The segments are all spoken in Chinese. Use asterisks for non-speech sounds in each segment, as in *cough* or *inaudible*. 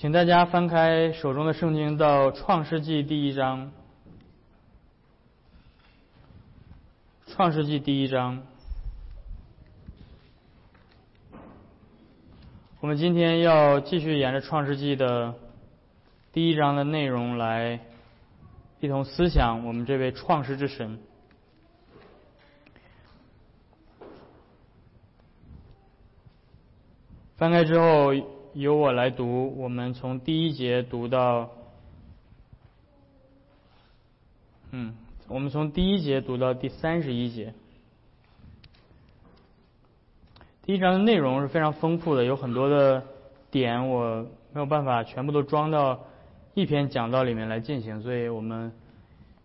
请大家翻开手中的圣经到创世纪第一章。创世纪第一章，我们今天要继续沿着创世纪的第一章的内容来一同思想我们这位创世之神。翻开之后，由我来读，我们从第一节读到，嗯。我们从第一节读到第三十一节，第一章的内容是非常丰富的，有很多的点我没有办法全部都装到一篇讲道里面来进行，所以我们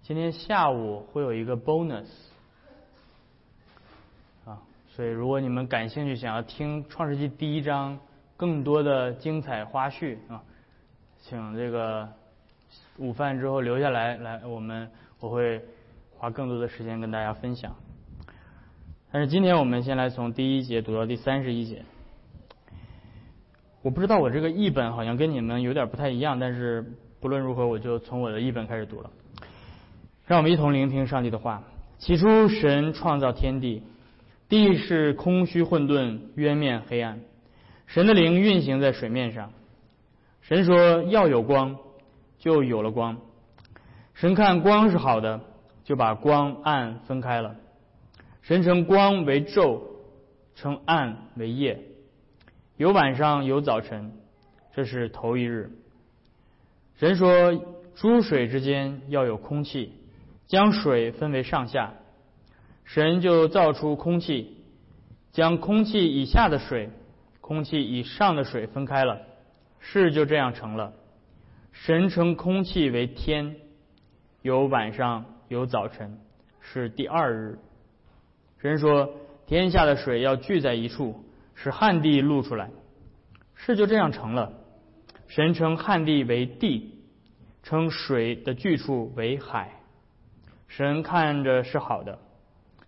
今天下午会有一个 bonus 啊，所以如果你们感兴趣，想要听创世纪第一章更多的精彩花絮啊，请这个午饭之后留下来，来我们我会。花更多的时间跟大家分享，但是今天我们先来从第一节读到第三十一节。我不知道我这个译本好像跟你们有点不太一样，但是不论如何，我就从我的译本开始读了。让我们一同聆听上帝的话。起初，神创造天地，地是空虚混沌，渊面黑暗。神的灵运行在水面上。神说：“要有光，就有了光。”神看光是好的。就把光暗分开了，神称光为昼，称暗为夜，有晚上有早晨，这是头一日。神说诸水之间要有空气，将水分为上下，神就造出空气，将空气以下的水、空气以上的水分开了，事就这样成了。神称空气为天，有晚上。有早晨，是第二日。神说：“天下的水要聚在一处，使旱地露出来。”事就这样成了。神称旱地为地，称水的聚处为海。神看着是好的。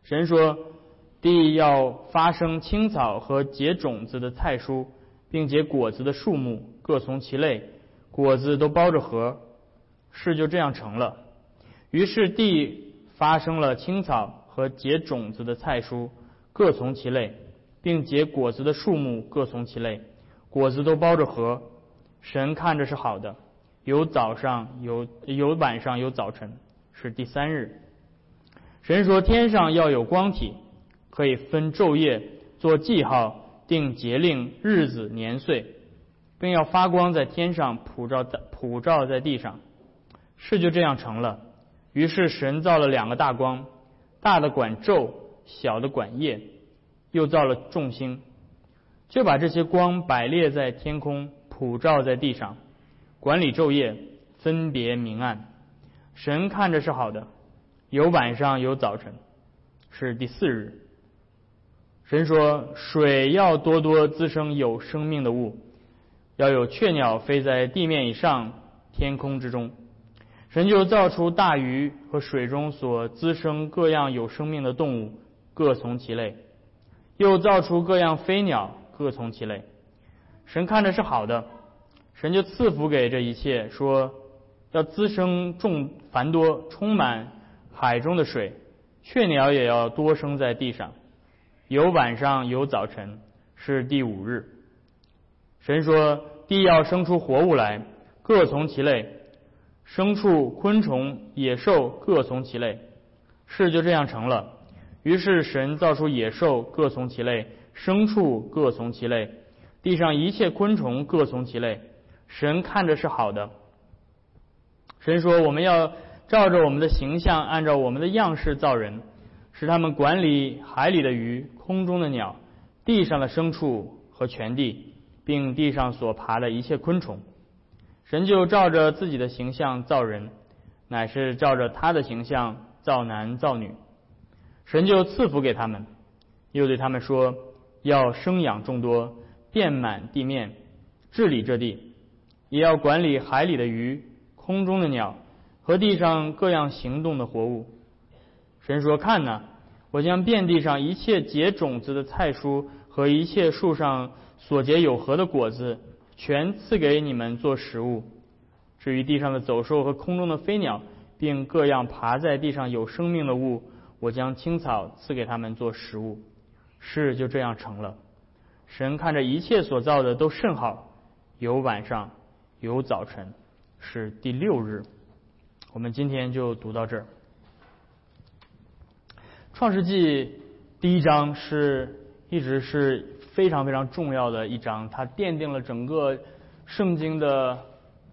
神说：“地要发生青草和结种子的菜蔬，并结果子的树木，各从其类，果子都包着核。”事就这样成了。于是地发生了青草和结种子的菜蔬，各从其类，并结果子的树木各从其类，果子都包着核。神看着是好的。有早上，有有晚上，有早晨，是第三日。神说：天上要有光体，可以分昼夜，做记号，定节令、日子、年岁，并要发光在天上，普照在普照在地上。事就这样成了。于是神造了两个大光，大的管昼，小的管夜，又造了众星，就把这些光摆列在天空，普照在地上，管理昼夜，分别明暗。神看着是好的，有晚上有早晨，是第四日。神说：水要多多滋生有生命的物，要有雀鸟飞在地面以上，天空之中。神就造出大鱼和水中所滋生各样有生命的动物，各从其类；又造出各样飞鸟，各从其类。神看着是好的，神就赐福给这一切，说要滋生众繁多，充满海中的水；雀鸟也要多生在地上。有晚上有早晨，是第五日。神说地要生出活物来，各从其类。牲畜、昆虫、野兽各从其类，事就这样成了。于是神造出野兽各从其类，牲畜各从其类，地上一切昆虫各从其类。神看着是好的。神说：“我们要照着我们的形象，按照我们的样式造人，使他们管理海里的鱼、空中的鸟、地上的牲畜和全地，并地上所爬的一切昆虫。”神就照着自己的形象造人，乃是照着他的形象造男造女。神就赐福给他们，又对他们说：要生养众多，遍满地面，治理这地，也要管理海里的鱼、空中的鸟和地上各样行动的活物。神说：看哪，我将遍地上一切结种子的菜蔬和一切树上所结有核的果子。全赐给你们做食物。至于地上的走兽和空中的飞鸟，并各样爬在地上有生命的物，我将青草赐给他们做食物。事就这样成了。神看着一切所造的都甚好，有晚上，有早晨，是第六日。我们今天就读到这儿。创世纪第一章是一直是非常非常重要的一章，它奠定了整个圣经的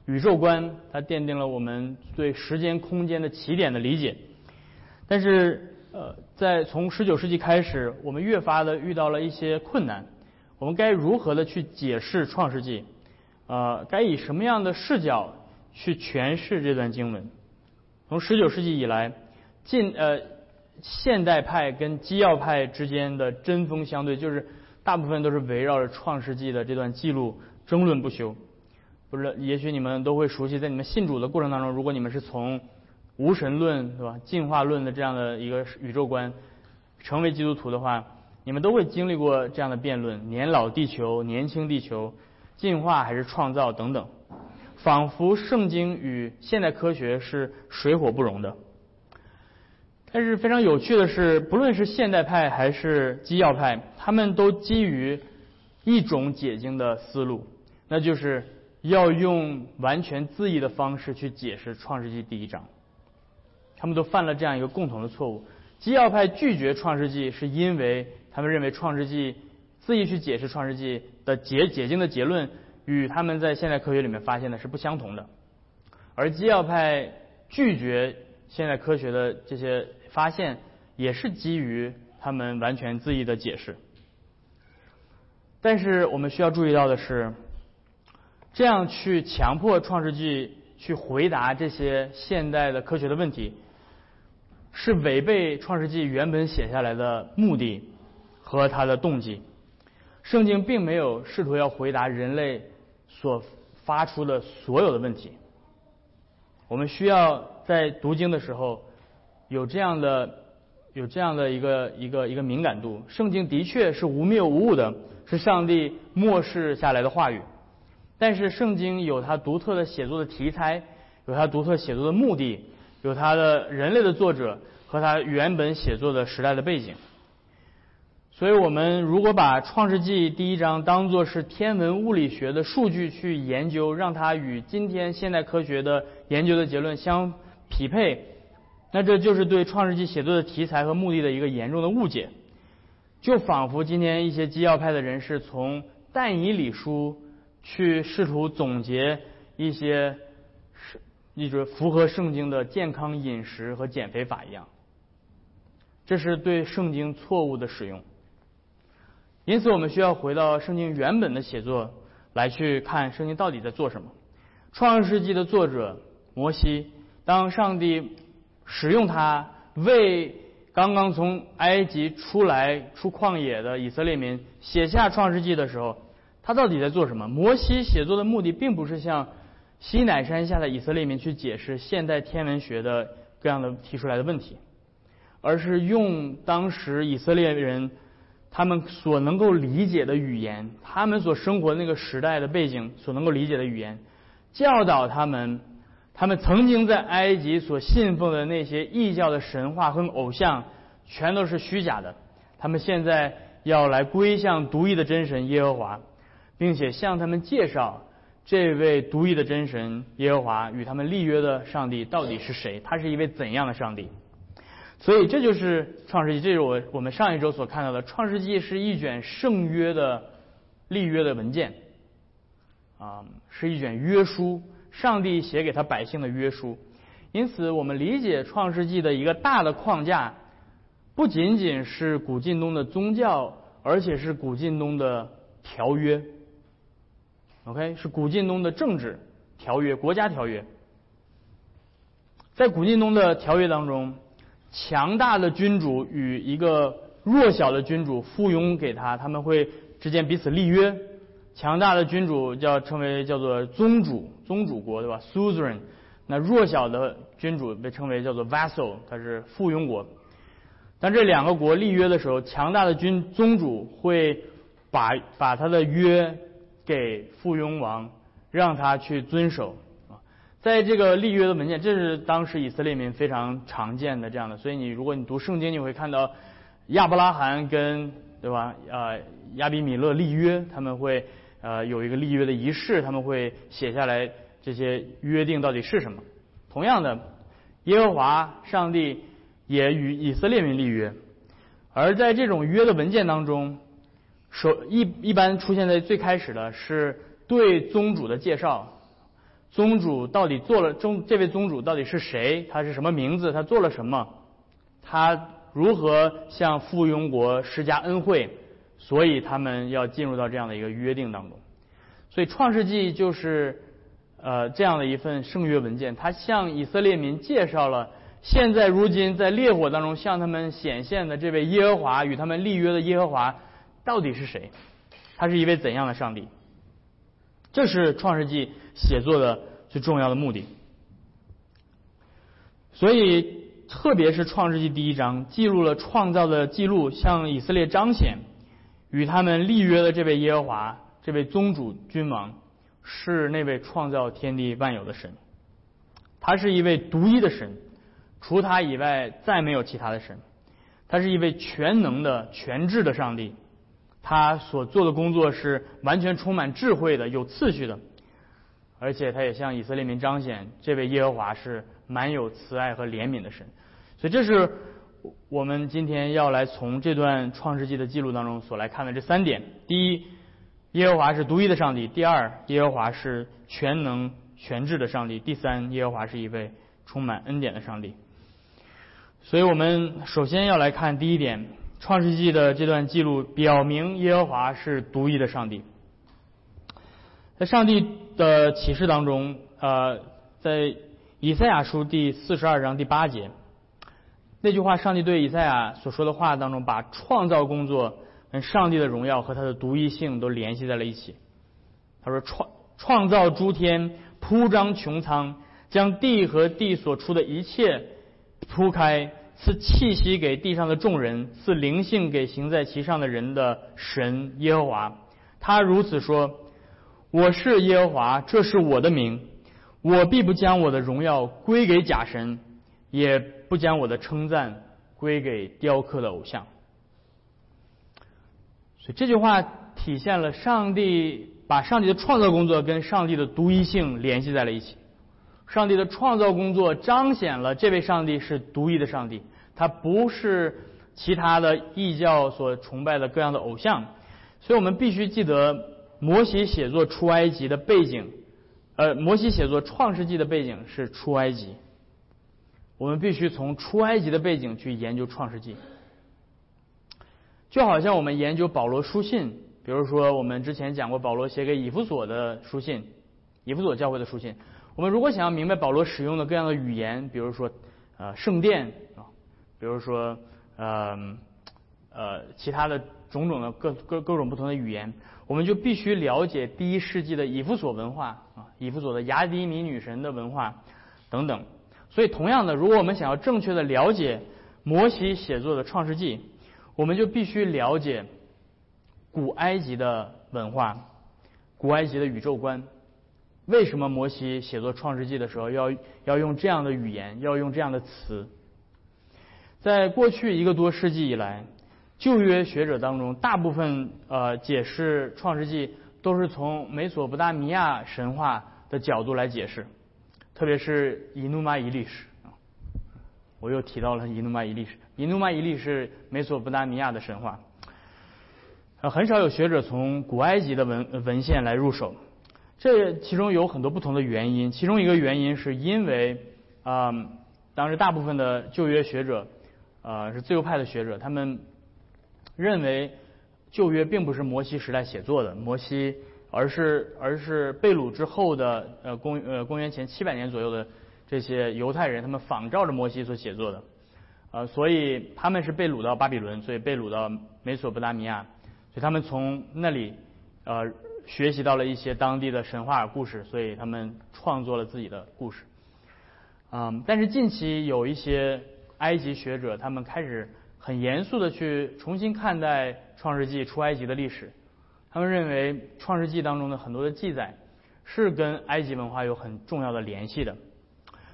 宇宙观，它奠定了我们对时间空间的起点的理解。但是，呃，在从十九世纪开始，我们越发的遇到了一些困难。我们该如何的去解释创世纪？呃，该以什么样的视角去诠释这段经文？从十九世纪以来，近呃现代派跟基要派之间的针锋相对，就是大部分都是围绕着创世纪的这段记录争论不休。不是，也许你们都会熟悉，在你们信主的过程当中，如果你们是从无神论是吧、进化论的这样的一个宇宙观成为基督徒的话。你们都会经历过这样的辩论：年老地球、年轻地球、进化还是创造等等，仿佛圣经与现代科学是水火不容的。但是非常有趣的是，不论是现代派还是基要派，他们都基于一种解经的思路，那就是要用完全自义的方式去解释创世纪第一章。他们都犯了这样一个共同的错误：基要派拒绝创世纪，是因为。他们认为《创世纪》自己去解释《创世纪》的解解经的结论，与他们在现代科学里面发现的是不相同的。而基要派拒绝现代科学的这些发现，也是基于他们完全自意的解释。但是我们需要注意到的是，这样去强迫《创世纪》去回答这些现代的科学的问题，是违背《创世纪》原本写下来的目的。和他的动机，圣经并没有试图要回答人类所发出的所有的问题。我们需要在读经的时候有这样的有这样的一个一个一个敏感度。圣经的确是无谬无误的，是上帝漠视下来的话语。但是圣经有它独特的写作的题材，有它独特写作的目的，有它的人类的作者和它原本写作的时代的背景。所以我们如果把《创世纪》第一章当作是天文物理学的数据去研究，让它与今天现代科学的研究的结论相匹配，那这就是对《创世纪》写作的题材和目的的一个严重的误解。就仿佛今天一些基要派的人士从但以理书去试图总结一些是一种符合圣经的健康饮食和减肥法一样，这是对圣经错误的使用。因此，我们需要回到圣经原本的写作来去看圣经到底在做什么。创世纪的作者摩西，当上帝使用它为刚刚从埃及出来出旷野的以色列民写下创世纪的时候，他到底在做什么？摩西写作的目的并不是向西乃山下的以色列民去解释现代天文学的各样的提出来的问题，而是用当时以色列人。他们所能够理解的语言，他们所生活的那个时代的背景所能够理解的语言，教导他们，他们曾经在埃及所信奉的那些异教的神话和偶像，全都是虚假的。他们现在要来归向独一的真神耶和华，并且向他们介绍这位独一的真神耶和华与他们立约的上帝到底是谁，他是一位怎样的上帝。所以这就是创世纪，这是我我们上一周所看到的。创世纪是一卷圣约的立约的文件，啊，是一卷约书，上帝写给他百姓的约书。因此，我们理解创世纪的一个大的框架，不仅仅是古近东的宗教，而且是古近东的条约。OK，是古近东的政治条约、国家条约。在古近东的条约当中。强大的君主与一个弱小的君主附庸给他，他们会之间彼此立约。强大的君主叫称为叫做宗主，宗主国对吧？Suzerain。那弱小的君主被称为叫做 vassal，他是附庸国。当这两个国立约的时候，强大的君宗主会把把他的约给附庸王，让他去遵守啊。在这个立约的文件，这是当时以色列民非常常见的这样的。所以你如果你读圣经，你会看到亚伯拉罕跟对吧？呃，亚比米勒立约，他们会呃有一个立约的仪式，他们会写下来这些约定到底是什么。同样的，耶和华上帝也与以色列民立约，而在这种约的文件当中。首一一般出现在最开始的是对宗主的介绍，宗主到底做了宗这位宗主到底是谁？他是什么名字？他做了什么？他如何向附庸国施加恩惠？所以他们要进入到这样的一个约定当中。所以创世纪就是呃这样的一份圣约文件，它向以色列民介绍了现在如今在烈火当中向他们显现的这位耶和华与他们立约的耶和华。到底是谁？他是一位怎样的上帝？这是创世纪写作的最重要的目的。所以，特别是创世纪第一章记录了创造的记录，向以色列彰显与他们立约的这位耶和华，这位宗主君王，是那位创造天地万有的神。他是一位独一的神，除他以外再没有其他的神。他是一位全能的、全智的上帝。他所做的工作是完全充满智慧的、有次序的，而且他也向以色列民彰显，这位耶和华是满有慈爱和怜悯的神。所以，这是我们今天要来从这段创世纪的记录当中所来看的这三点：第一，耶和华是独一的上帝；第二，耶和华是全能全智的上帝；第三，耶和华是一位充满恩典的上帝。所以我们首先要来看第一点。创世纪的这段记录表明，耶和华是独一的上帝。在上帝的启示当中，呃，在以赛亚书第四十二章第八节，那句话，上帝对以赛亚所说的话当中，把创造工作跟上帝的荣耀和他的独一性都联系在了一起。他说：“创创造诸天，铺张穹苍，将地和地所出的一切铺开。”赐气息给地上的众人，赐灵性给行在其上的人的神耶和华，他如此说：“我是耶和华，这是我的名，我必不将我的荣耀归给假神，也不将我的称赞归给雕刻的偶像。”所以这句话体现了上帝把上帝的创造工作跟上帝的独一性联系在了一起。上帝的创造工作彰显了这位上帝是独一的上帝，他不是其他的异教所崇拜的各样的偶像，所以我们必须记得摩西写作出埃及的背景，呃，摩西写作创世纪的背景是出埃及，我们必须从出埃及的背景去研究创世纪，就好像我们研究保罗书信，比如说我们之前讲过保罗写给以弗所的书信，以弗所教会的书信。我们如果想要明白保罗使用的各样的语言，比如说呃圣殿啊，比如说呃呃其他的种种的各各各种不同的语言，我们就必须了解第一世纪的以弗所文化啊，以弗所的雅迪米女神的文化等等。所以同样的，如果我们想要正确的了解摩西写作的创世纪，我们就必须了解古埃及的文化，古埃及的宇宙观。为什么摩西写作创世纪的时候要要用这样的语言，要用这样的词？在过去一个多世纪以来，旧约学者当中，大部分呃解释创世纪都是从美索不达米亚神话的角度来解释，特别是伊努玛伊历史啊，我又提到了伊努玛伊历史。伊努玛伊历是美索不达米亚的神话，呃，很少有学者从古埃及的文文献来入手。这其中有很多不同的原因，其中一个原因是因为啊，当时大部分的旧约学者，呃，是自由派的学者，他们认为旧约并不是摩西时代写作的，摩西，而是而是被掳之后的呃公呃公元前七百年左右的这些犹太人，他们仿照着摩西所写作的，呃，所以他们是被掳到巴比伦，所以被掳到美索不达米亚，所以他们从那里呃。学习到了一些当地的神话故事，所以他们创作了自己的故事。嗯，但是近期有一些埃及学者，他们开始很严肃的去重新看待创世纪出埃及的历史。他们认为创世纪当中的很多的记载是跟埃及文化有很重要的联系的，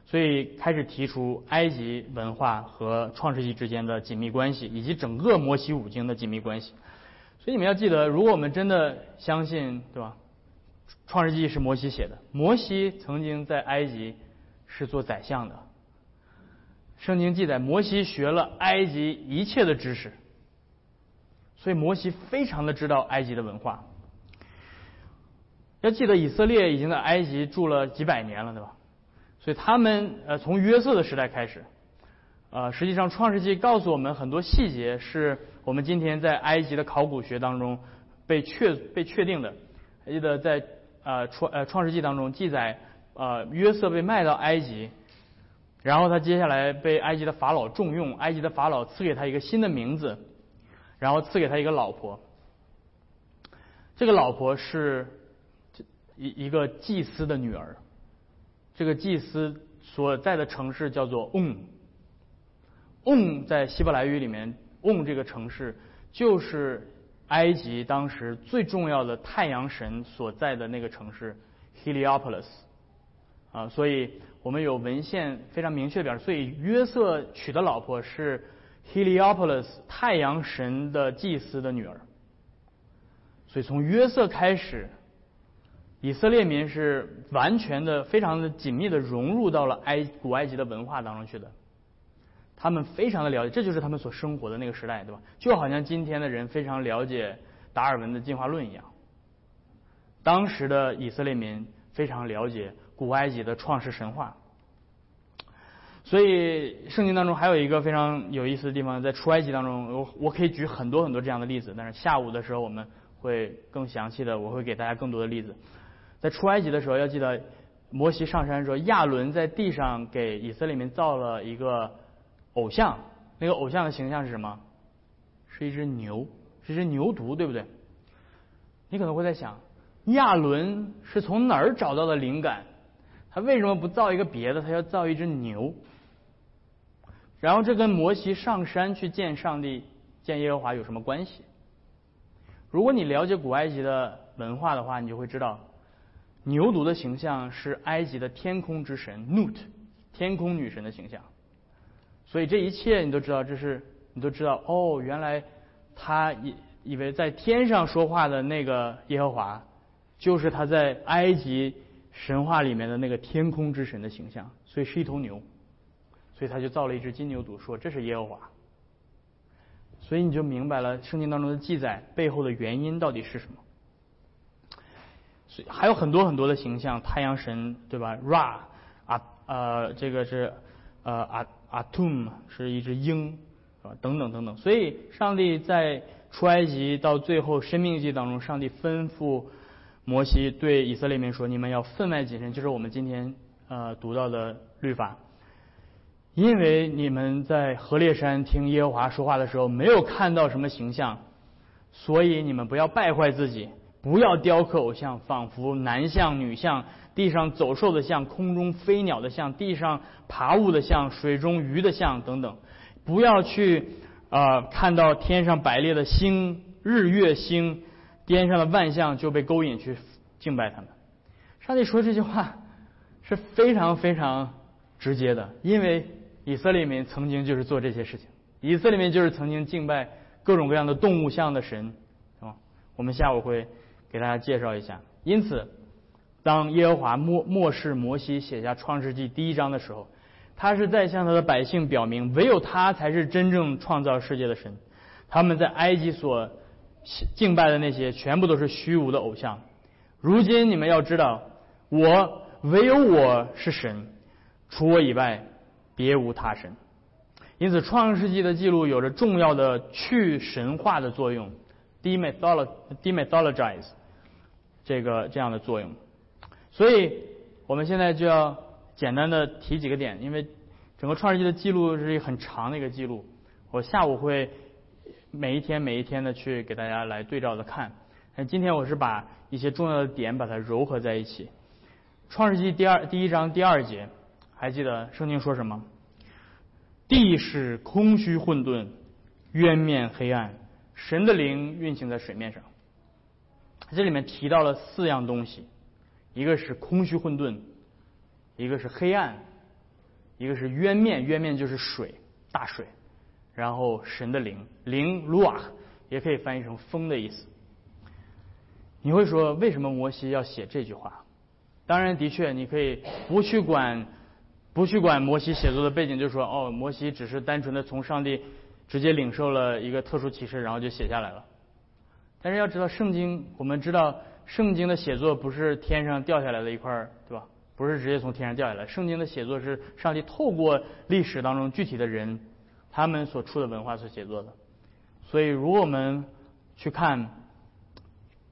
所以开始提出埃及文化和创世纪之间的紧密关系，以及整个摩西五经的紧密关系。所以你们要记得，如果我们真的相信，对吧？创世纪是摩西写的，摩西曾经在埃及是做宰相的。圣经记载，摩西学了埃及一切的知识，所以摩西非常的知道埃及的文化。要记得，以色列已经在埃及住了几百年了，对吧？所以他们呃，从约瑟的时代开始，呃，实际上创世纪告诉我们很多细节，是我们今天在埃及的考古学当中被确被确定的。还记得在呃创呃创世纪当中记载，呃约瑟被卖到埃及。然后他接下来被埃及的法老重用，埃及的法老赐给他一个新的名字，然后赐给他一个老婆。这个老婆是一一个祭司的女儿，这个祭司所在的城市叫做 On，On 在希伯来语里面，On 这个城市就是埃及当时最重要的太阳神所在的那个城市 Heliopolis，啊，所以。我们有文献非常明确表示，所以约瑟娶的老婆是 Heliopolis 太阳神的祭司的女儿。所以从约瑟开始，以色列民是完全的、非常的紧密的融入到了埃古埃及的文化当中去的。他们非常的了解，这就是他们所生活的那个时代，对吧？就好像今天的人非常了解达尔文的进化论一样，当时的以色列民非常了解。古埃及的创世神话，所以圣经当中还有一个非常有意思的地方，在出埃及当中，我我可以举很多很多这样的例子，但是下午的时候我们会更详细的，我会给大家更多的例子。在出埃及的时候，要记得摩西上山说，亚伦在地上给以色列民造了一个偶像，那个偶像的形象是什么？是一只牛，是一只牛犊，对不对？你可能会在想，亚伦是从哪儿找到的灵感？他为什么不造一个别的？他要造一只牛。然后这跟摩西上山去见上帝、见耶和华有什么关系？如果你了解古埃及的文化的话，你就会知道，牛犊的形象是埃及的天空之神 Nut，天空女神的形象。所以这一切你都知道，这是你都知道哦，原来他以以为在天上说话的那个耶和华，就是他在埃及。神话里面的那个天空之神的形象，所以是一头牛，所以他就造了一只金牛犊，说这是耶和华。所以你就明白了圣经当中的记载背后的原因到底是什么。所以还有很多很多的形象，太阳神对吧？Ra 啊呃这个是呃阿阿 Tum 是一只鹰啊等等等等。所以上帝在出埃及到最后生命记当中，上帝吩咐。摩西对以色列民说：“你们要分外谨慎，就是我们今天呃读到的律法，因为你们在河烈山听耶和华说话的时候，没有看到什么形象，所以你们不要败坏自己，不要雕刻偶像，仿佛男像、女像，地上走兽的像，空中飞鸟的像，地上爬物的像，水中鱼的像等等，不要去啊看到天上百列的星、日月星。”天上的万象就被勾引去敬拜他们。上帝说这句话是非常非常直接的，因为以色列民曾经就是做这些事情，以色列民就是曾经敬拜各种各样的动物像的神，是吧？我们下午会给大家介绍一下。因此，当耶和华末末世摩西写下创世纪第一章的时候，他是在向他的百姓表明，唯有他才是真正创造世界的神。他们在埃及所。敬拜的那些全部都是虚无的偶像。如今你们要知道，我唯有我是神，除我以外别无他神。因此，创世纪的记录有着重要的去神话的作用，demythologize 这个这样的作用。所以，我们现在就要简单的提几个点，因为整个创世纪的记录是一个很长的一个记录。我下午会。每一天每一天的去给大家来对照的看，那今天我是把一些重要的点把它糅合在一起。创世纪第二第一章第二节，还记得圣经说什么？地是空虚混沌，渊面黑暗，神的灵运行在水面上。这里面提到了四样东西，一个是空虚混沌，一个是黑暗，一个是渊面，渊面就是水，大水，然后神的灵，灵 r u 也可以翻译成风的意思。你会说为什么摩西要写这句话？当然，的确，你可以不去管，不去管摩西写作的背景，就说哦，摩西只是单纯的从上帝直接领受了一个特殊启示，然后就写下来了。但是要知道，圣经，我们知道，圣经的写作不是天上掉下来的一块，对吧？不是直接从天上掉下来。圣经的写作是上帝透过历史当中具体的人，他们所出的文化所写作的。所以，如果我们去看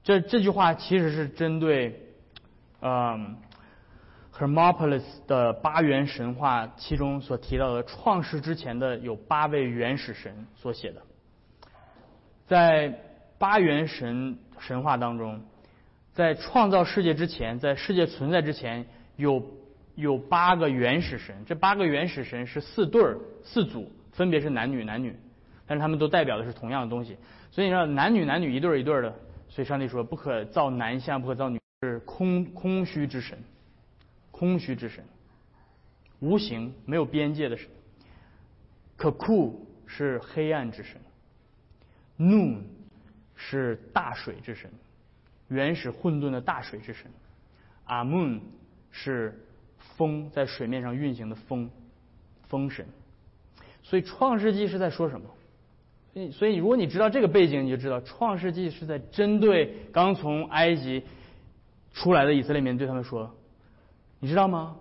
这这句话，其实是针对。嗯，Hermopolis 的八元神话其中所提到的创世之前的有八位原始神所写的，在八元神神话当中，在创造世界之前，在世界存在之前，有有八个原始神，这八个原始神是四对儿四组，分别是男女男女，但是他们都代表的是同样的东西，所以你知道男女男女一对儿一对儿的，所以上帝说不可造男相，不可造女。是空空虚之神，空虚之神，无形没有边界的神。可库是黑暗之神，Noon 是大水之神，原始混沌的大水之神。阿 m o n 是风在水面上运行的风风神。所以创世纪是在说什么？所以，所以如果你知道这个背景，你就知道创世纪是在针对刚从埃及。出来的以色列民对他们说：“你知道吗？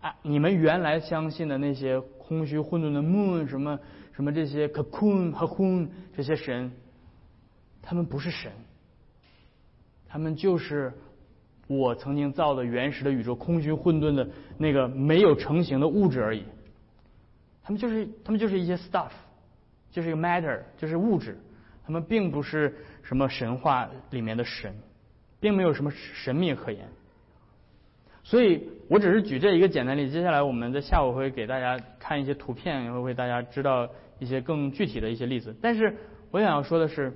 啊，你们原来相信的那些空虚混沌的 moon 什么什么这些 cocoon 和 hun 这些神，他们不是神，他们就是我曾经造的原始的宇宙空虚混沌的那个没有成型的物质而已。他们就是他们就是一些 stuff，就是一个 matter，就是物质。他们并不是什么神话里面的神。”并没有什么神秘可言，所以我只是举这一个简单例子。接下来我们在下午会给大家看一些图片，也会为大家知道一些更具体的一些例子。但是我想要说的是，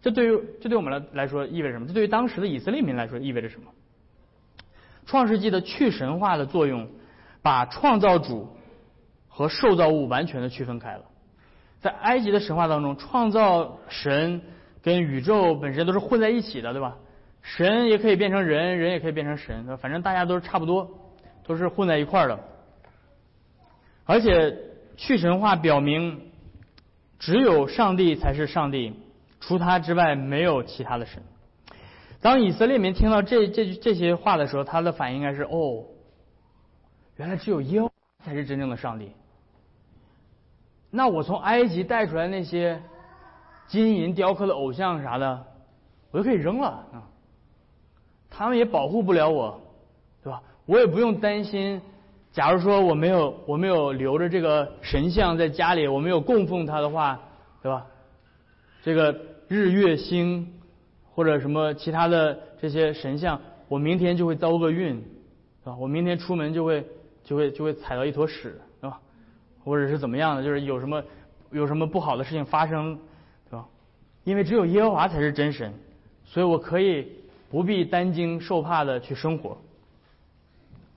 这对于这对我们来来说意味着什么？这对于当时的以色列民来说意味着什么？创世纪的去神话的作用，把创造主和受造物完全的区分开了。在埃及的神话当中，创造神跟宇宙本身都是混在一起的，对吧？神也可以变成人，人也可以变成神，反正大家都是差不多，都是混在一块儿的。而且去神话表明，只有上帝才是上帝，除他之外没有其他的神。当以色列民听到这这这些话的时候，他的反应应该是：哦，原来只有耶和华才是真正的上帝。那我从埃及带出来那些金银雕刻的偶像啥的，我就可以扔了啊。他们也保护不了我，对吧？我也不用担心。假如说我没有我没有留着这个神像在家里，我没有供奉他的话，对吧？这个日月星或者什么其他的这些神像，我明天就会遭厄运，对吧？我明天出门就会就会就会踩到一坨屎，对吧？或者是怎么样的？就是有什么有什么不好的事情发生，对吧？因为只有耶和华才是真神，所以我可以。不必担惊受怕的去生活，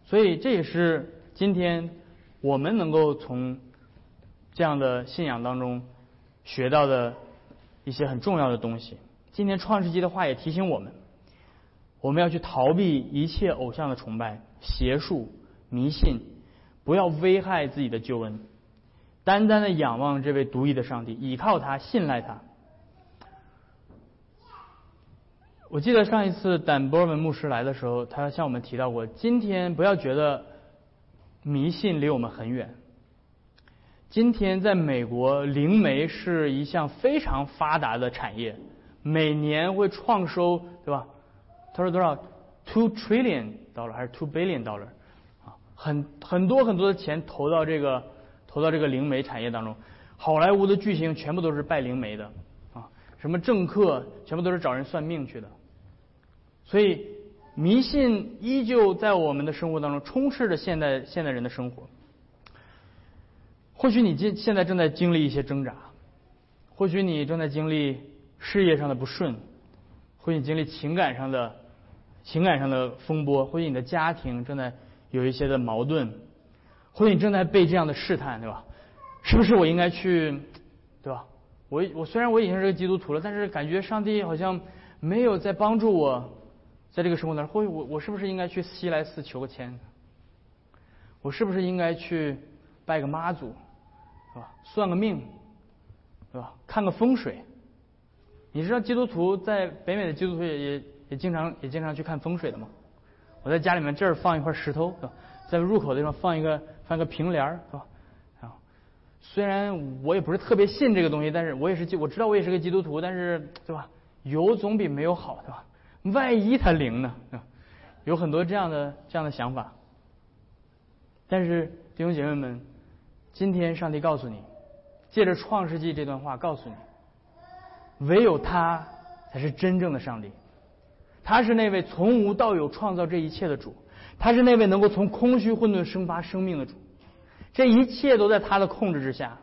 所以这也是今天我们能够从这样的信仰当中学到的一些很重要的东西。今天创世纪的话也提醒我们，我们要去逃避一切偶像的崇拜、邪术、迷信，不要危害自己的救恩，单单的仰望这位独一的上帝，倚靠他，信赖他。我记得上一次丹波尔文牧师来的时候，他向我们提到过，今天不要觉得迷信离我们很远。今天在美国，灵媒是一项非常发达的产业，每年会创收，对吧？他说多少？Two trillion dollar 还是 two billion dollar？啊，很很多很多的钱投到这个投到这个灵媒产业当中。好莱坞的巨星全部都是拜灵媒的，啊，什么政客全部都是找人算命去的。所以，迷信依旧在我们的生活当中充斥着现代现代人的生活。或许你今现在正在经历一些挣扎，或许你正在经历事业上的不顺，或许你经历情感上的情感上的风波，或许你的家庭正在有一些的矛盾，或许你正在被这样的试探，对吧？是不是我应该去，对吧？我我虽然我已经是个基督徒了，但是感觉上帝好像没有在帮助我，在这个生活当中，或许我我是不是应该去西来寺求个签？我是不是应该去拜个妈祖，是吧？算个命，对吧？看个风水。你知道基督徒在北美的基督徒也也也经常也经常去看风水的吗？我在家里面这儿放一块石头，在入口的地方放一个放一个平帘儿，是吧？啊虽然我也不是特别信这个东西，但是我也是我知道我也是个基督徒，但是对吧？有总比没有好，对吧？万一他灵呢？有很多这样的这样的想法。但是弟兄姐妹们，今天上帝告诉你，借着创世纪这段话告诉你，唯有他才是真正的上帝，他是那位从无到有创造这一切的主，他是那位能够从空虚混沌生发生命的主。这一切都在他的控制之下，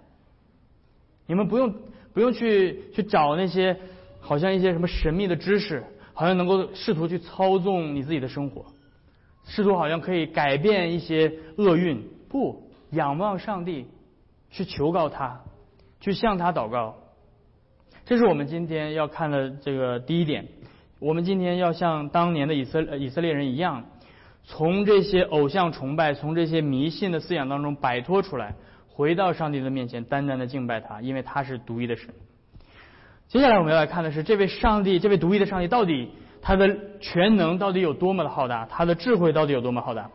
你们不用不用去去找那些好像一些什么神秘的知识，好像能够试图去操纵你自己的生活，试图好像可以改变一些厄运。不，仰望上帝，去求告他，去向他祷告。这是我们今天要看的这个第一点。我们今天要像当年的以色以色列人一样。从这些偶像崇拜、从这些迷信的思想当中摆脱出来，回到上帝的面前，单单的敬拜他，因为他是独一的神。接下来我们要来看的是，这位上帝，这位独一的上帝，到底他的全能到底有多么的浩大，他的智慧到底有多么浩大？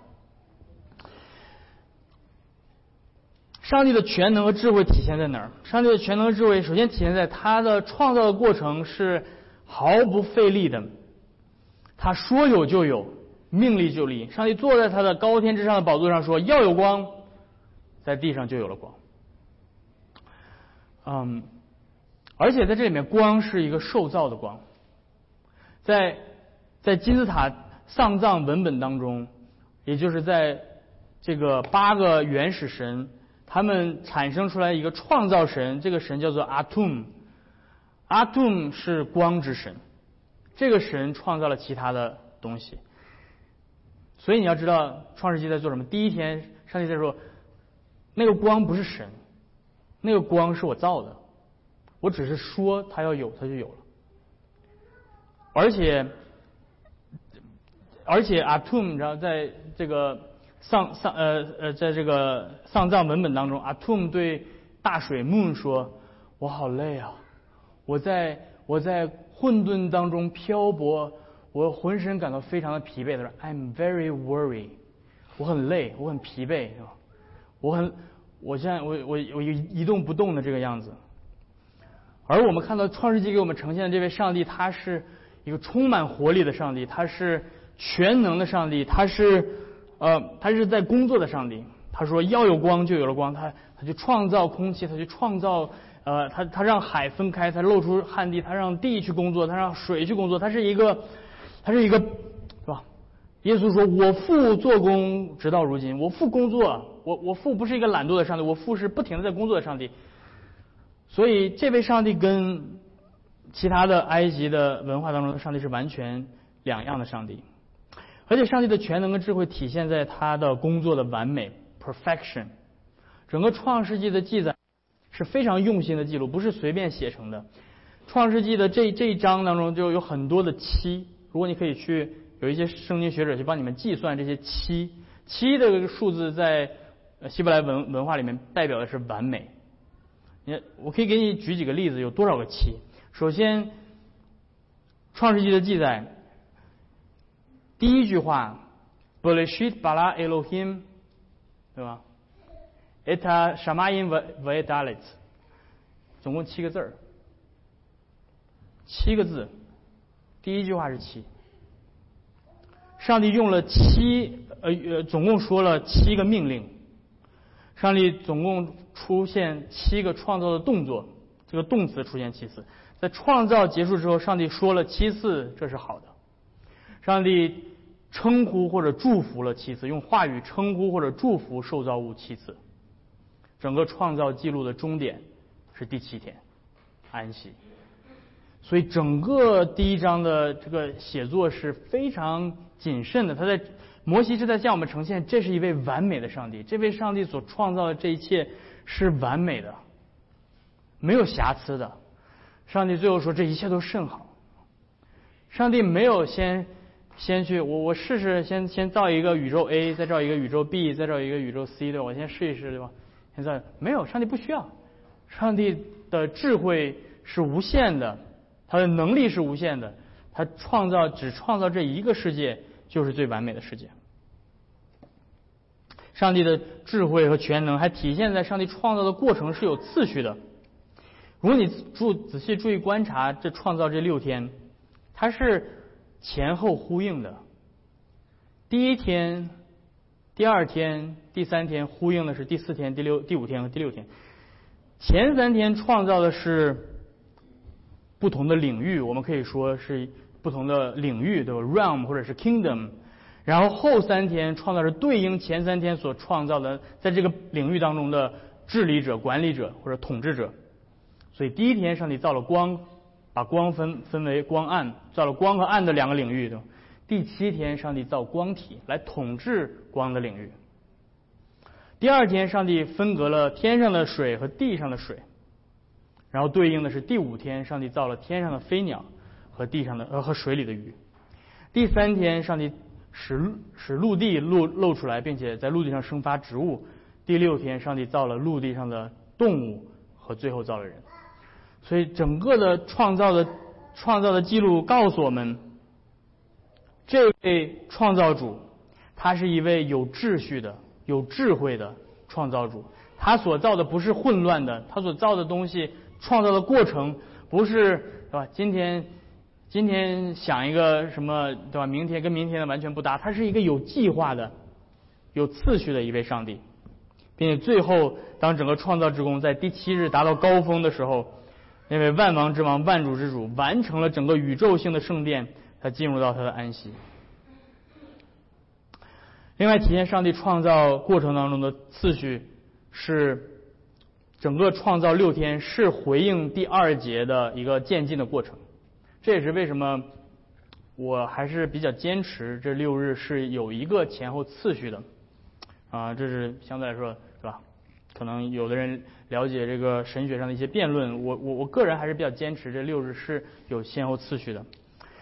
上帝的全能和智慧体现在哪儿？上帝的全能和智慧，首先体现在他的创造的过程是毫不费力的，他说有就有。命立就立，上帝坐在他的高天之上的宝座上说：“要有光，在地上就有了光。”嗯，而且在这里面，光是一个受造的光。在在金字塔丧葬文本当中，也就是在这个八个原始神，他们产生出来一个创造神，这个神叫做阿图姆。阿图姆是光之神，这个神创造了其他的东西。所以你要知道，创世纪在做什么？第一天，上帝在说，那个光不是神，那个光是我造的，我只是说他要有，他就有了。而且，而且阿图姆，你知道，在这个丧丧呃呃，在这个丧葬文本当中，阿图姆对大水 Moon 说：“我好累啊，我在我在混沌当中漂泊。”我浑身感到非常的疲惫。他说：“I'm very worried，我很累，我很疲惫，是吧？我很，我现在我我我一动不动的这个样子。而我们看到创世纪给我们呈现的这位上帝，他是一个充满活力的上帝，他是全能的上帝，他是呃，他是在工作的上帝。他说要有光就有了光，他他就创造空气，他去创造呃，他他让海分开，他露出旱地，他让地去工作，他让水去工作，他是一个。”他是一个，是吧？耶稣说：“我父做工直到如今，我父工作，我我父不是一个懒惰的上帝，我父是不停的在工作的上帝。所以这位上帝跟其他的埃及的文化当中的上帝是完全两样的上帝，而且上帝的全能跟智慧体现在他的工作的完美 （perfection）。整个创世纪的记载是非常用心的记录，不是随便写成的。创世纪的这这一章当中就有很多的七。如果你可以去有一些圣经学者去帮你们计算这些七七的数字，在希伯来文文化里面代表的是完美。你我可以给你举几个例子，有多少个七？首先，创世纪的记载，第一句话，Bereshit bara Elohim，对吧？Et shamayim ve'dalet，总共七个字儿，七个字。第一句话是七，上帝用了七呃呃，总共说了七个命令，上帝总共出现七个创造的动作，这个动词出现七次，在创造结束之后，上帝说了七次这是好的，上帝称呼或者祝福了七次，用话语称呼或者祝福受造物七次，整个创造记录的终点是第七天，安息。所以整个第一章的这个写作是非常谨慎的。他在摩西是在向我们呈现，这是一位完美的上帝，这位上帝所创造的这一切是完美的，没有瑕疵的。上帝最后说，这一切都甚好。上帝没有先先去我我试试先先造一个宇宙 A，再造一个宇宙 B，再造一个宇宙 C 对吧？我先试一试对吧？现在没有，上帝不需要。上帝的智慧是无限的，他的能力是无限的，他创造只创造这一个世界就是最完美的世界。上帝的智慧和全能还体现在上帝创造的过程是有次序的。如果你注仔细注意观察这创造这六天。它是前后呼应的，第一天、第二天、第三天呼应的是第四天、第六、第五天和第六天。前三天创造的是不同的领域，我们可以说是不同的领域，对吧？realm 或者是 kingdom。然后后三天创造是对应前三天所创造的，在这个领域当中的治理者、管理者或者统治者。所以第一天上帝造了光。把光分分为光暗，造了光和暗的两个领域对吧。第七天，上帝造光体来统治光的领域。第二天，上帝分隔了天上的水和地上的水，然后对应的是第五天，上帝造了天上的飞鸟和地上的呃和水里的鱼。第三天，上帝使使陆地露露出来，并且在陆地上生发植物。第六天，上帝造了陆地上的动物和最后造了人。所以，整个的创造的创造的记录告诉我们，这位创造主，他是一位有秩序的、有智慧的创造主。他所造的不是混乱的，他所造的东西，创造的过程不是，是吧？今天今天想一个什么，对吧？明天跟明天的完全不搭。他是一个有计划的、有次序的一位上帝，并且最后，当整个创造之功在第七日达到高峰的时候。那位万王之王、万主之主完成了整个宇宙性的圣殿，他进入到他的安息。另外，体现上帝创造过程当中的次序是整个创造六天是回应第二节的一个渐进的过程。这也是为什么我还是比较坚持这六日是有一个前后次序的啊，这是相对来说是吧？可能有的人。了解这个神学上的一些辩论，我我我个人还是比较坚持这六日是有先后次序的，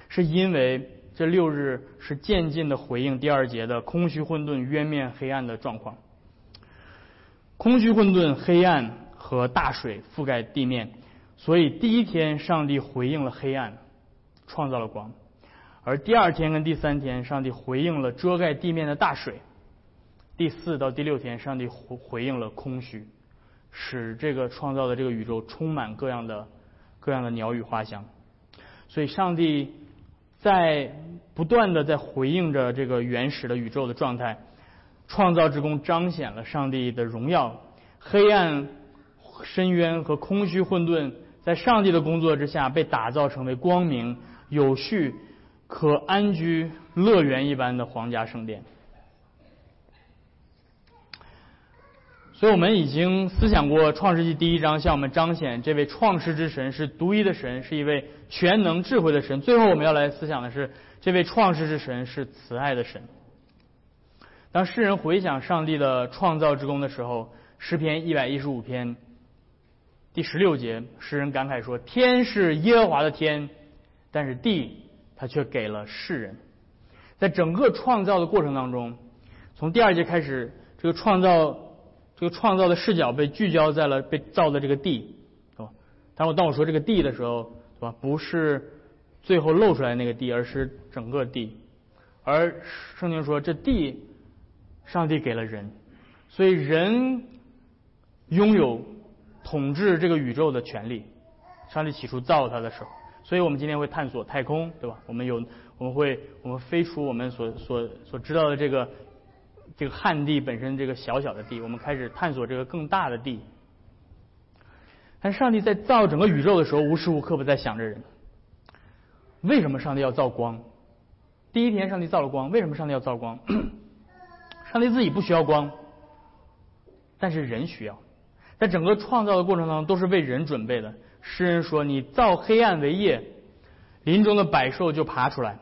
是因为这六日是渐进的回应第二节的空虚混沌渊面黑暗的状况。空虚混沌黑暗和大水覆盖地面，所以第一天上帝回应了黑暗，创造了光，而第二天跟第三天上帝回应了遮盖地面的大水，第四到第六天上帝回回应了空虚。使这个创造的这个宇宙充满各样的各样的鸟语花香，所以上帝在不断的在回应着这个原始的宇宙的状态，创造之功彰显了上帝的荣耀。黑暗、深渊和空虚混沌，在上帝的工作之下被打造成为光明、有序、可安居乐园一般的皇家圣殿。所以我们已经思想过《创世纪》第一章向我们彰显这位创世之神是独一的神，是一位全能智慧的神。最后我们要来思想的是，这位创世之神是慈爱的神。当世人回想上帝的创造之功的时候，诗篇一百一十五篇第十六节，诗人感慨说：“天是耶和华的天，但是地他却给了世人。”在整个创造的过程当中，从第二节开始，这个创造。这个创造的视角被聚焦在了被造的这个地，是吧？当我当我说这个地的时候，是吧？不是最后露出来那个地，而是整个地。而圣经说，这地，上帝给了人，所以人拥有统治这个宇宙的权利。上帝起初造它的时候，所以我们今天会探索太空，对吧？我们有我们会我们飞出我们所所所知道的这个。这个旱地本身，这个小小的地，我们开始探索这个更大的地。但上帝在造整个宇宙的时候，无时无刻不在想着人。为什么上帝要造光？第一天上帝造了光，为什么上帝要造光？*clears throat* 上帝自己不需要光，但是人需要。在整个创造的过程当中，都是为人准备的。诗人说：“你造黑暗为夜，林中的百兽就爬出来。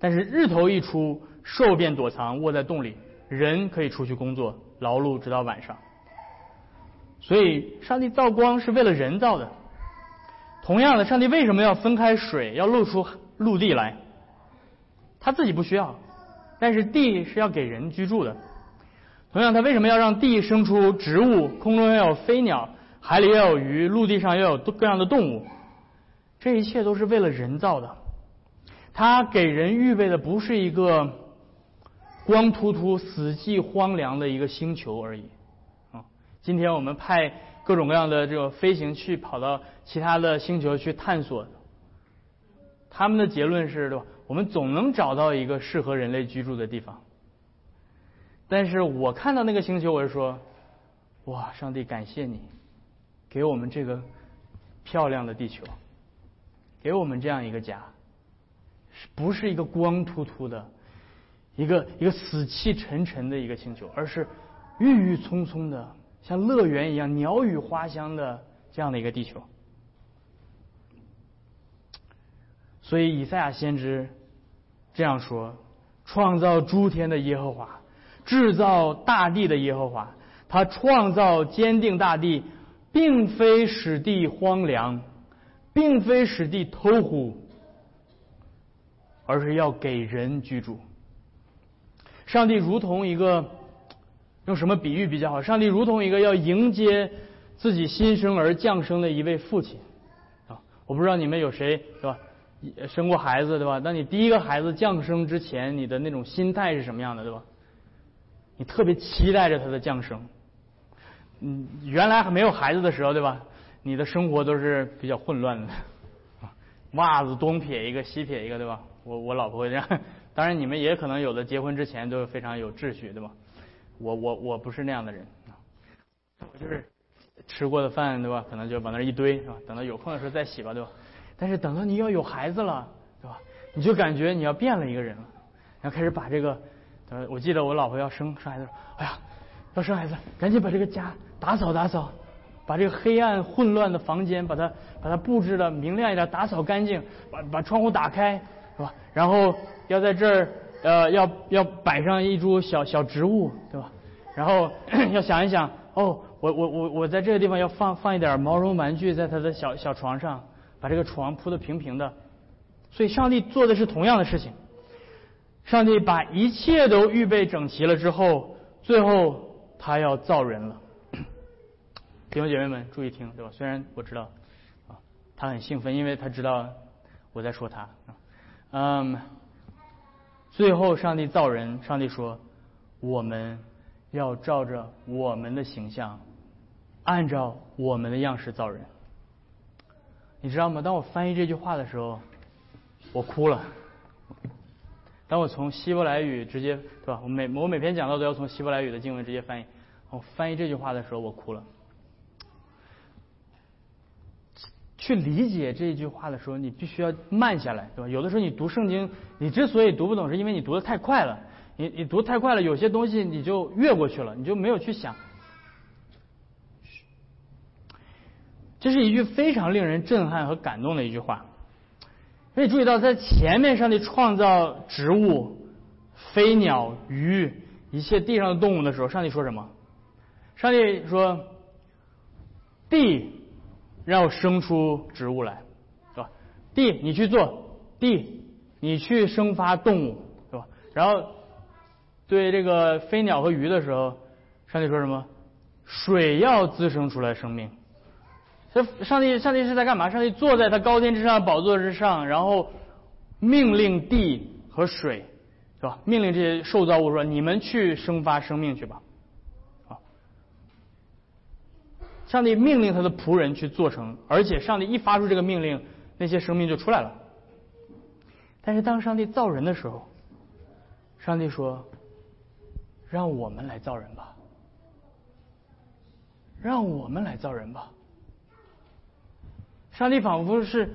但是日头一出，兽便躲藏，卧在洞里。人可以出去工作，劳碌直到晚上。所以，上帝造光是为了人造的。同样的，上帝为什么要分开水，要露出陆地来？他自己不需要，但是地是要给人居住的。同样，他为什么要让地生出植物，空中要有飞鸟？”海里要有鱼，陆地上要有各各样的动物，这一切都是为了人造的。他给人预备的不是一个光秃秃、死寂荒凉的一个星球而已。啊，今天我们派各种各样的这个飞行器跑到其他的星球去探索，他们的结论是，对吧？我们总能找到一个适合人类居住的地方。但是我看到那个星球，我就说，哇，上帝，感谢你。给我们这个漂亮的地球，给我们这样一个家，不是一个光秃秃的、一个一个死气沉沉的一个星球，而是郁郁葱葱的，像乐园一样鸟语花香的这样的一个地球。所以以赛亚先知这样说：“创造诸天的耶和华，制造大地的耶和华，他创造坚定大地。”并非使地荒凉，并非使地偷乎，而是要给人居住。上帝如同一个，用什么比喻比较好？上帝如同一个要迎接自己新生儿降生的一位父亲啊！我不知道你们有谁对吧？生过孩子对吧？当你第一个孩子降生之前，你的那种心态是什么样的对吧？你特别期待着他的降生。嗯，原来还没有孩子的时候，对吧？你的生活都是比较混乱的，*laughs* 袜子东撇一个西撇一个，对吧？我我老婆会这样。*laughs* 当然，你们也可能有的结婚之前都非常有秩序，对吧？我我我不是那样的人，我就是吃过的饭，对吧？可能就往那一堆，是吧？等到有空的时候再洗吧，对吧？但是等到你要有孩子了，对吧？你就感觉你要变了一个人了，然后开始把这个，我记得我老婆要生生孩子，哎呀，要生孩子，赶紧把这个家。打扫打扫，把这个黑暗混乱的房间，把它把它布置的明亮一点，打扫干净，把把窗户打开，是吧？然后要在这儿呃要要摆上一株小小植物，对吧？然后 *coughs* 要想一想，哦，我我我我在这个地方要放放一点毛绒玩具在他的小小床上，把这个床铺的平平的。所以上帝做的是同样的事情，上帝把一切都预备整齐了之后，最后他要造人了。*clears throat* 弟兄姐妹们，注意听，对吧？虽然我知道，啊，他很兴奋，因为他知道我在说他。嗯，最后上帝造人，上帝说，我们要照着我们的形象，按照我们的样式造人。你知道吗？当我翻译这句话的时候，我哭了。当我从希伯来语直接，对吧？我每我每篇讲到都要从希伯来语的经文直接翻译。我翻译这句话的时候，我哭了。去理解这句话的时候，你必须要慢下来，对吧？有的时候你读圣经，你之所以读不懂，是因为你读的太快了。你你读太快了，有些东西你就越过去了，你就没有去想。这是一句非常令人震撼和感动的一句话。可以注意到，在前面上帝创造植物、飞鸟、鱼一切地上的动物的时候，上帝说什么？上帝说：“地。”让我生出植物来，是吧？地，你去做；地，你去生发动物，是吧？然后对这个飞鸟和鱼的时候，上帝说什么？水要滋生出来生命。这上帝，上帝是在干嘛？上帝坐在他高天之上宝座之上，然后命令地和水，是吧？命令这些受造物说：“你们去生发生命去吧。”上帝命令他的仆人去做成，而且上帝一发出这个命令，那些生命就出来了。但是当上帝造人的时候，上帝说：“让我们来造人吧，让我们来造人吧。”上帝仿佛是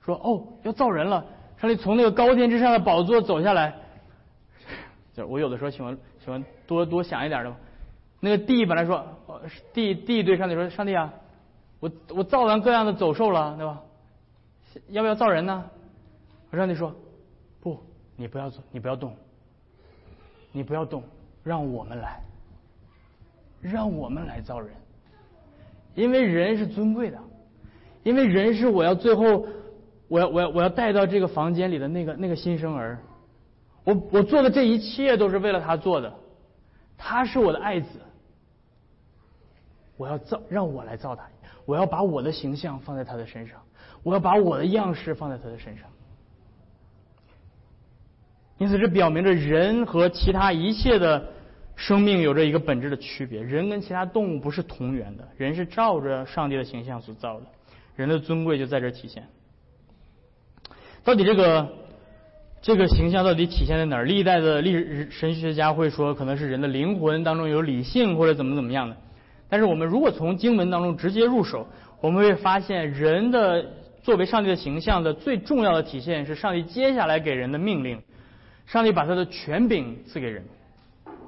说：“哦，要造人了。”上帝从那个高天之上的宝座走下来。就我有的时候喜欢喜欢多多想一点的。那个地本来说，地地对上帝说：“上帝啊，我我造完各样的走兽了，对吧？要不要造人呢？上帝说：“不，你不要做，你不要动，你不要动，让我们来，让我们来造人，因为人是尊贵的，因为人是我要最后我要我要我要带到这个房间里的那个那个新生儿，我我做的这一切都是为了他做的，他是我的爱子，我要造，让我来造他，我要把我的形象放在他的身上，我要把我的样式放在他的身上。”因此，这表明着人和其他一切的生命有着一个本质的区别。人跟其他动物不是同源的，人是照着上帝的形象所造的，人的尊贵就在这体现。到底这个这个形象到底体现在哪儿？历代的历史神学家会说，可能是人的灵魂当中有理性，或者怎么怎么样的。但是我们如果从经文当中直接入手，我们会发现，人的作为上帝的形象的最重要的体现是上帝接下来给人的命令。上帝把他的权柄赐给人。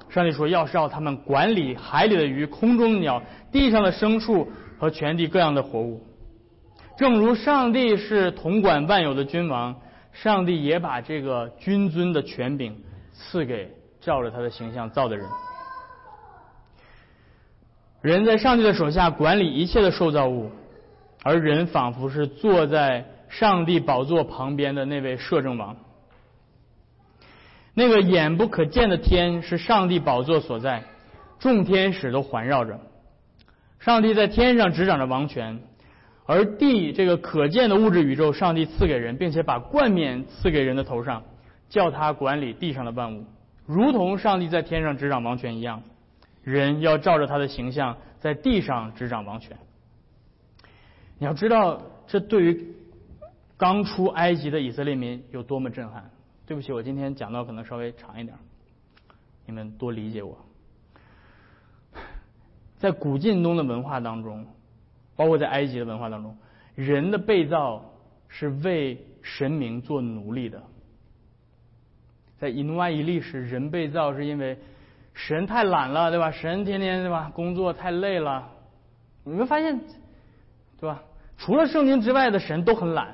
上帝说：“要是要他们管理海里的鱼、空中的鸟、地上的牲畜和全地各样的活物，正如上帝是统管万有的君王，上帝也把这个君尊的权柄赐给照着他的形象造的人。人在上帝的手下管理一切的受造物，而人仿佛是坐在上帝宝座旁边的那位摄政王。”那个眼不可见的天是上帝宝座所在，众天使都环绕着。上帝在天上执掌着王权，而地这个可见的物质宇宙，上帝赐给人，并且把冠冕赐给人的头上，叫他管理地上的万物，如同上帝在天上执掌王权一样。人要照着他的形象在地上执掌王权。你要知道，这对于刚出埃及的以色列民有多么震撼。对不起，我今天讲到可能稍微长一点，你们多理解我。在古近东的文化当中，包括在埃及的文化当中，人的被造是为神明做奴隶的。在伊努瓦伊历史，人被造是因为神太懒了，对吧？神天天对吧工作太累了。你们发现，对吧？除了圣经之外的神都很懒。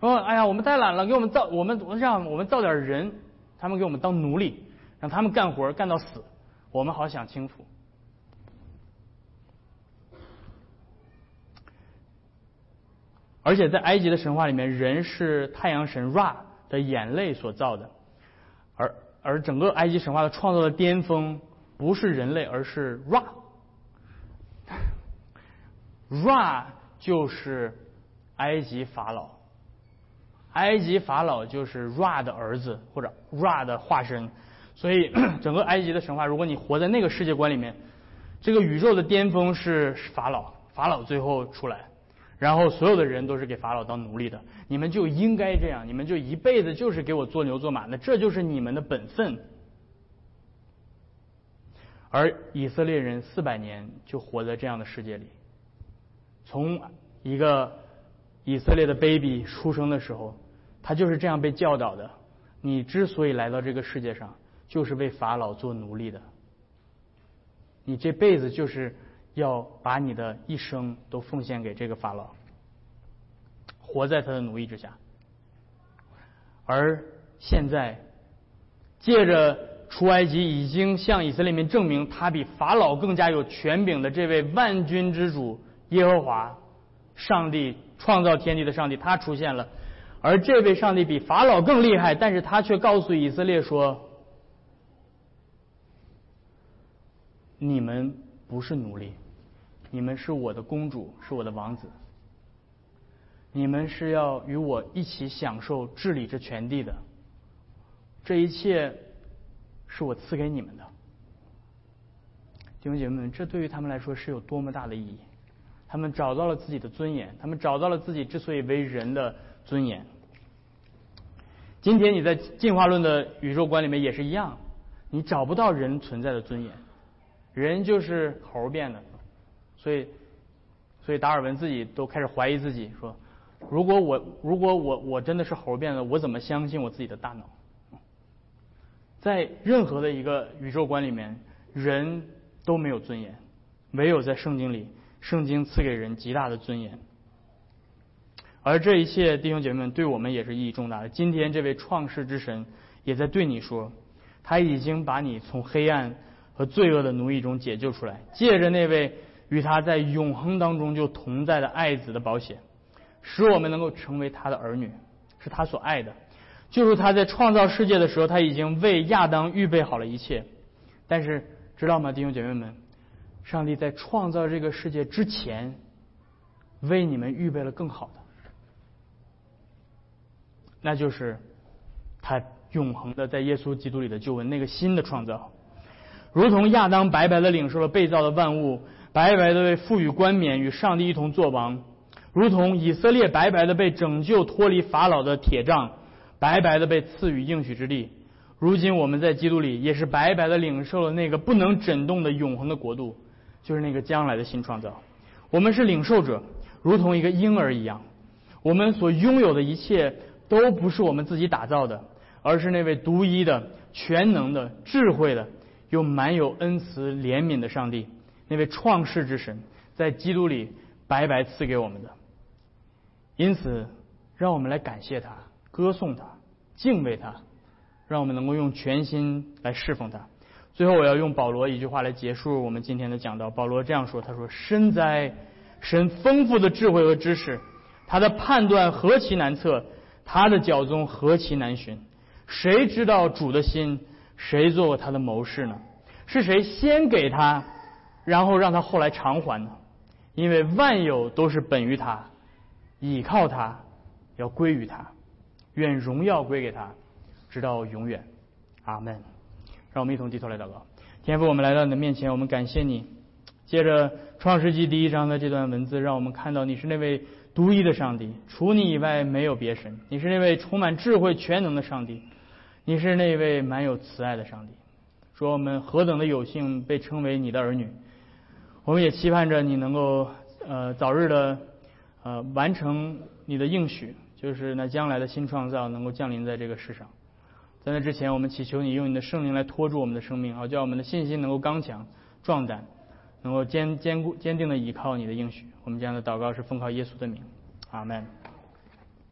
说：“哎呀，我们太懒了，给我们造，我们我让我们造点人，他们给我们当奴隶，让他们干活干到死，我们好享清福。”而且在埃及的神话里面，人是太阳神 Ra 的眼泪所造的，而而整个埃及神话的创造的巅峰不是人类，而是 Ra。Ra 就是埃及法老。埃及法老就是 Ra 的儿子或者 Ra 的化身，所以 *clears throat* 整个埃及的神话，如果你活在那个世界观里面，这个宇宙的巅峰是法老，法老最后出来，然后所有的人都是给法老当奴隶的，你们就应该这样，你们就一辈子就是给我做牛做马，那这就是你们的本分。而以色列人四百年就活在这样的世界里，从一个。以色列的 baby 出生的时候，他就是这样被教导的。你之所以来到这个世界上，就是为法老做奴隶的。你这辈子就是要把你的一生都奉献给这个法老，活在他的奴役之下。而现在，借着出埃及已经向以色列民证明他比法老更加有权柄的这位万军之主耶和华上帝。创造天地的上帝，他出现了，而这位上帝比法老更厉害，但是他却告诉以色列说：“你们不是奴隶，你们是我的公主，是我的王子，你们是要与我一起享受治理这全地的，这一切是我赐给你们的。”弟兄姐妹们，这对于他们来说是有多么大的意义！他们找到了自己的尊严，他们找到了自己之所以为人的尊严。今天你在进化论的宇宙观里面也是一样，你找不到人存在的尊严，人就是猴变的，所以，所以达尔文自己都开始怀疑自己，说：如果我如果我我真的是猴变的，我怎么相信我自己的大脑？在任何的一个宇宙观里面，人都没有尊严，唯有在圣经里。圣经赐给人极大的尊严。而这一切，弟兄姐妹们，对我们也是意义重大的。今天，这位创世之神也在对你说，他已经把你从黑暗和罪恶的奴役中解救出来，借着那位与他在永恒当中就同在的爱子的保险，使我们能够成为他的儿女，是他所爱的。就是他在创造世界的时候，他已经为亚当预备好了一切。但是，知道吗，弟兄姐妹们，上帝在创造这个世界之前，为你们预备了更好的。那就是他永恒的在耶稣基督里的救恩，那个新的创造，如同亚当白白的领受了被造的万物，白白的被赋予冠冕，与上帝一同作王；如同以色列白白的被拯救脱离法老的铁杖，白白的被赐予应许之地。如今我们在基督里也是白白的领受了那个不能震动的永恒的国度，就是那个将来的新创造。我们是领受者，如同一个婴儿一样，我们所拥有的一切。都不是我们自己打造的，而是那位独一的、全能的、智慧的、又满有恩慈怜悯的上帝，那位创世之神，在基督里白白赐给我们的。因此，让我们来感谢他、歌颂他、敬畏他，让我们能够用全心来侍奉他。最后，我要用保罗一句话来结束我们今天的讲道。保罗这样说：“他说，身在神丰富的智慧和知识，他的判断何其难测。”他的脚踪何其难寻，谁知道主的心？谁做过他的谋士呢？是谁先给他，然后让他后来偿还呢？因为万有都是本于他，倚靠他，要归于他，愿荣耀归给他，直到永远。阿门。让我们一同低头来祷告。天父，我们来到你的面前，我们感谢你。接着创世纪第一章的这段文字，让我们看到你是那位。独一的上帝，除你以外没有别神。你是那位充满智慧、全能的上帝，你是那位满有慈爱的上帝。说我们何等的有幸被称为你的儿女，我们也期盼着你能够呃早日的呃完成你的应许，就是那将来的新创造能够降临在这个世上。在那之前，我们祈求你用你的圣灵来托住我们的生命，好叫我们的信心能够刚强、壮胆。能够坚坚固坚定的依靠你的应许，我们这样的祷告是奉靠耶稣的名，阿门。